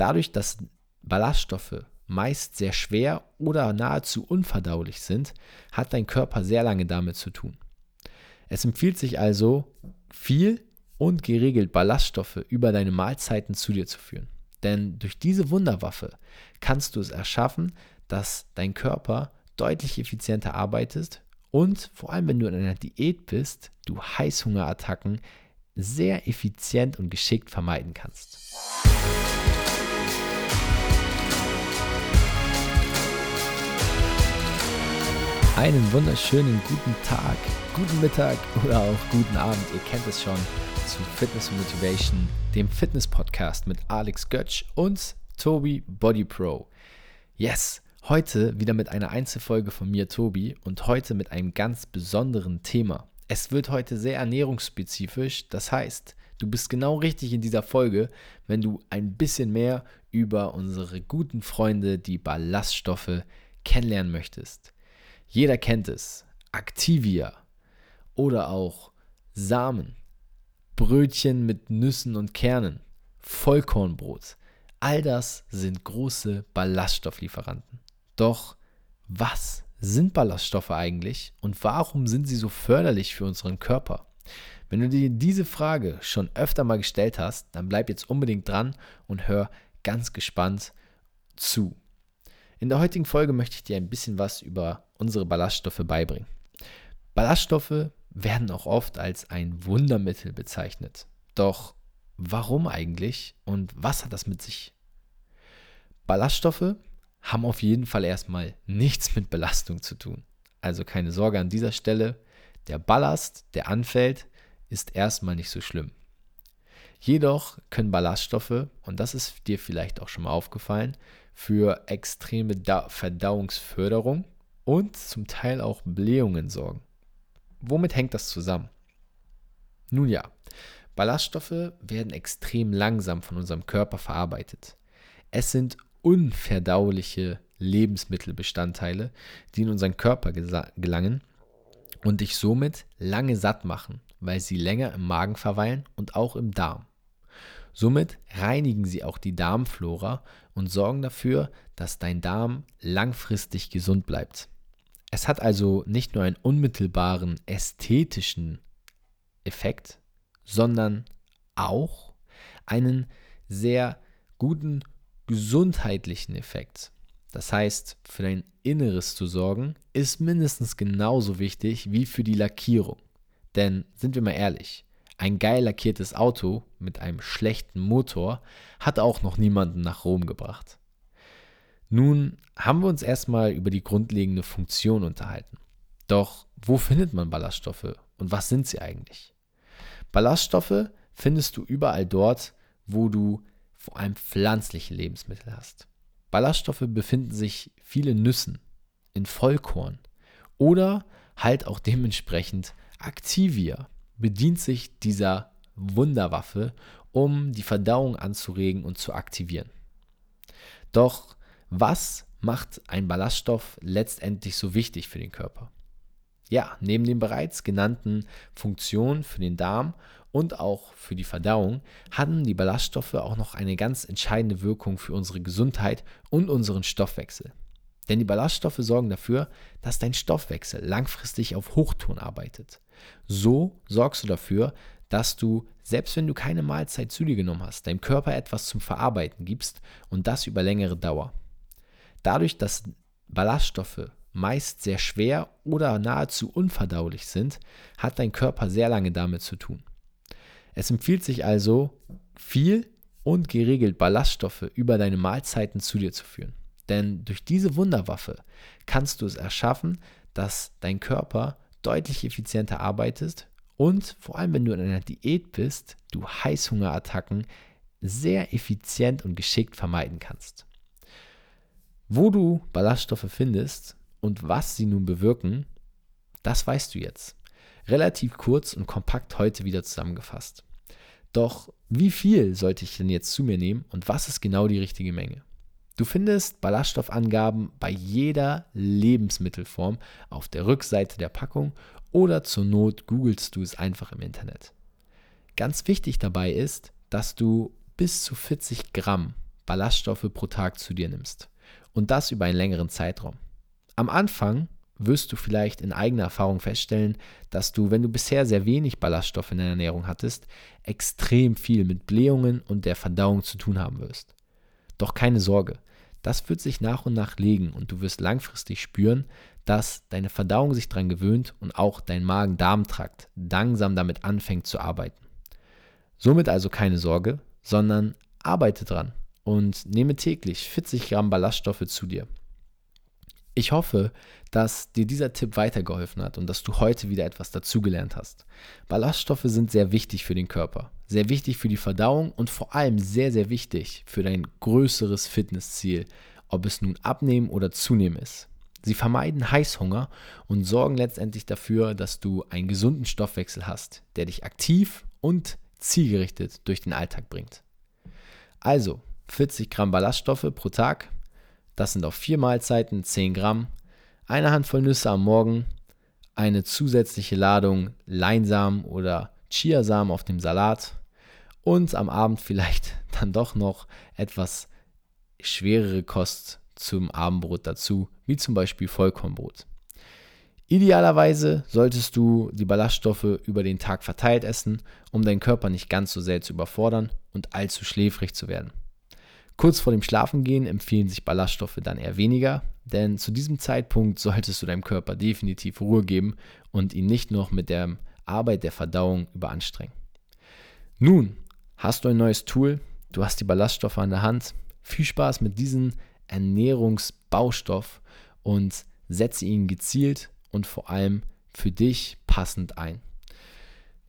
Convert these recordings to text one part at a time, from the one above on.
Dadurch, dass Ballaststoffe meist sehr schwer oder nahezu unverdaulich sind, hat dein Körper sehr lange damit zu tun. Es empfiehlt sich also, viel und geregelt Ballaststoffe über deine Mahlzeiten zu dir zu führen. Denn durch diese Wunderwaffe kannst du es erschaffen, dass dein Körper deutlich effizienter arbeitet und vor allem, wenn du in einer Diät bist, du Heißhungerattacken sehr effizient und geschickt vermeiden kannst. Einen wunderschönen guten Tag, guten Mittag oder auch guten Abend. Ihr kennt es schon zu Fitness Motivation, dem Fitness-Podcast mit Alex Götsch und Tobi Body Pro. Yes, heute wieder mit einer Einzelfolge von mir, Tobi, und heute mit einem ganz besonderen Thema. Es wird heute sehr ernährungsspezifisch, das heißt, du bist genau richtig in dieser Folge, wenn du ein bisschen mehr über unsere guten Freunde, die Ballaststoffe, kennenlernen möchtest. Jeder kennt es. Activia oder auch Samen. Brötchen mit Nüssen und Kernen, Vollkornbrot. All das sind große Ballaststofflieferanten. Doch was sind Ballaststoffe eigentlich und warum sind sie so förderlich für unseren Körper? Wenn du dir diese Frage schon öfter mal gestellt hast, dann bleib jetzt unbedingt dran und hör ganz gespannt zu. In der heutigen Folge möchte ich dir ein bisschen was über unsere Ballaststoffe beibringen. Ballaststoffe werden auch oft als ein Wundermittel bezeichnet. Doch warum eigentlich und was hat das mit sich? Ballaststoffe haben auf jeden Fall erstmal nichts mit Belastung zu tun. Also keine Sorge an dieser Stelle. Der Ballast, der anfällt, ist erstmal nicht so schlimm. Jedoch können Ballaststoffe, und das ist dir vielleicht auch schon mal aufgefallen, für extreme Verdauungsförderung und zum Teil auch Blähungen sorgen. Womit hängt das zusammen? Nun ja, Ballaststoffe werden extrem langsam von unserem Körper verarbeitet. Es sind unverdauliche Lebensmittelbestandteile, die in unseren Körper gelangen und dich somit lange satt machen, weil sie länger im Magen verweilen und auch im Darm. Somit reinigen sie auch die Darmflora und sorgen dafür, dass dein Darm langfristig gesund bleibt. Es hat also nicht nur einen unmittelbaren ästhetischen Effekt, sondern auch einen sehr guten gesundheitlichen Effekt. Das heißt, für dein Inneres zu sorgen, ist mindestens genauso wichtig wie für die Lackierung. Denn sind wir mal ehrlich, ein geil lackiertes Auto mit einem schlechten Motor hat auch noch niemanden nach Rom gebracht. Nun haben wir uns erstmal über die grundlegende Funktion unterhalten. Doch wo findet man Ballaststoffe und was sind sie eigentlich? Ballaststoffe findest du überall dort, wo du vor allem pflanzliche Lebensmittel hast. Ballaststoffe befinden sich viele Nüssen, in Vollkorn oder halt auch dementsprechend Activia bedient sich dieser Wunderwaffe, um die Verdauung anzuregen und zu aktivieren. Doch was macht ein Ballaststoff letztendlich so wichtig für den Körper? Ja, neben den bereits genannten Funktionen für den Darm und auch für die Verdauung haben die Ballaststoffe auch noch eine ganz entscheidende Wirkung für unsere Gesundheit und unseren Stoffwechsel. Denn die Ballaststoffe sorgen dafür, dass dein Stoffwechsel langfristig auf Hochtouren arbeitet. So sorgst du dafür, dass du, selbst wenn du keine Mahlzeit zu dir genommen hast, deinem Körper etwas zum Verarbeiten gibst und das über längere Dauer. Dadurch, dass Ballaststoffe meist sehr schwer oder nahezu unverdaulich sind, hat dein Körper sehr lange damit zu tun. Es empfiehlt sich also, viel und geregelt Ballaststoffe über deine Mahlzeiten zu dir zu führen. Denn durch diese Wunderwaffe kannst du es erschaffen, dass dein Körper deutlich effizienter arbeitet und vor allem, wenn du in einer Diät bist, du Heißhungerattacken sehr effizient und geschickt vermeiden kannst. Wo du Ballaststoffe findest und was sie nun bewirken, das weißt du jetzt. Relativ kurz und kompakt heute wieder zusammengefasst. Doch wie viel sollte ich denn jetzt zu mir nehmen und was ist genau die richtige Menge? Du findest Ballaststoffangaben bei jeder Lebensmittelform auf der Rückseite der Packung oder zur Not googelst du es einfach im Internet. Ganz wichtig dabei ist, dass du bis zu 40 Gramm Ballaststoffe pro Tag zu dir nimmst. Und das über einen längeren Zeitraum. Am Anfang wirst du vielleicht in eigener Erfahrung feststellen, dass du, wenn du bisher sehr wenig Ballaststoffe in deiner Ernährung hattest, extrem viel mit Blähungen und der Verdauung zu tun haben wirst. Doch keine Sorge, das wird sich nach und nach legen und du wirst langfristig spüren, dass deine Verdauung sich daran gewöhnt und auch dein Magen-Darm-Trakt langsam damit anfängt zu arbeiten. Somit also keine Sorge, sondern arbeite dran und nehme täglich 40 Gramm Ballaststoffe zu dir. Ich hoffe, dass dir dieser Tipp weitergeholfen hat und dass du heute wieder etwas dazugelernt hast. Ballaststoffe sind sehr wichtig für den Körper, sehr wichtig für die Verdauung und vor allem sehr, sehr wichtig für dein größeres Fitnessziel, ob es nun abnehmen oder zunehmen ist. Sie vermeiden Heißhunger und sorgen letztendlich dafür, dass du einen gesunden Stoffwechsel hast, der dich aktiv und zielgerichtet durch den Alltag bringt. Also 40 Gramm Ballaststoffe pro Tag, das sind auf vier Mahlzeiten 10 Gramm, eine Handvoll Nüsse am Morgen, eine zusätzliche Ladung Leinsamen oder Chiasamen auf dem Salat und am Abend vielleicht dann doch noch etwas schwerere Kost zum Abendbrot dazu, wie zum Beispiel Vollkornbrot. Idealerweise solltest du die Ballaststoffe über den Tag verteilt essen, um deinen Körper nicht ganz so sehr zu überfordern und allzu schläfrig zu werden. Kurz vor dem Schlafengehen empfehlen sich Ballaststoffe dann eher weniger, denn zu diesem Zeitpunkt solltest du deinem Körper definitiv Ruhe geben und ihn nicht noch mit der Arbeit der Verdauung überanstrengen. Nun hast du ein neues Tool, du hast die Ballaststoffe an der Hand. Viel Spaß mit diesem Ernährungsbaustoff und setze ihn gezielt und vor allem für dich passend ein.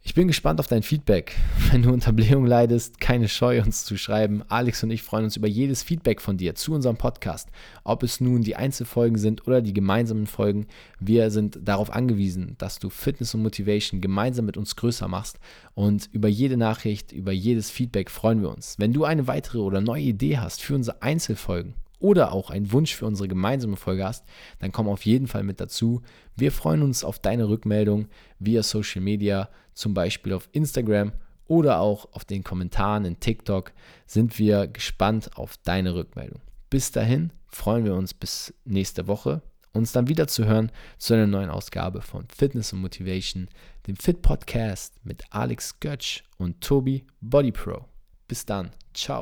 Ich bin gespannt auf dein Feedback. Wenn du unter Blähung leidest, keine Scheu, uns zu schreiben. Alex und ich freuen uns über jedes Feedback von dir zu unserem Podcast. Ob es nun die Einzelfolgen sind oder die gemeinsamen Folgen. Wir sind darauf angewiesen, dass du Fitness und Motivation gemeinsam mit uns größer machst. Und über jede Nachricht, über jedes Feedback freuen wir uns. Wenn du eine weitere oder neue Idee hast für unsere Einzelfolgen oder auch einen Wunsch für unsere gemeinsame Folge hast, dann komm auf jeden Fall mit dazu. Wir freuen uns auf deine Rückmeldung via Social Media, zum Beispiel auf Instagram oder auch auf den Kommentaren in TikTok. Sind wir gespannt auf deine Rückmeldung. Bis dahin freuen wir uns bis nächste Woche, uns dann wieder zu hören zu einer neuen Ausgabe von Fitness und Motivation, dem Fit Podcast mit Alex Götsch und Tobi Body Pro. Bis dann, ciao.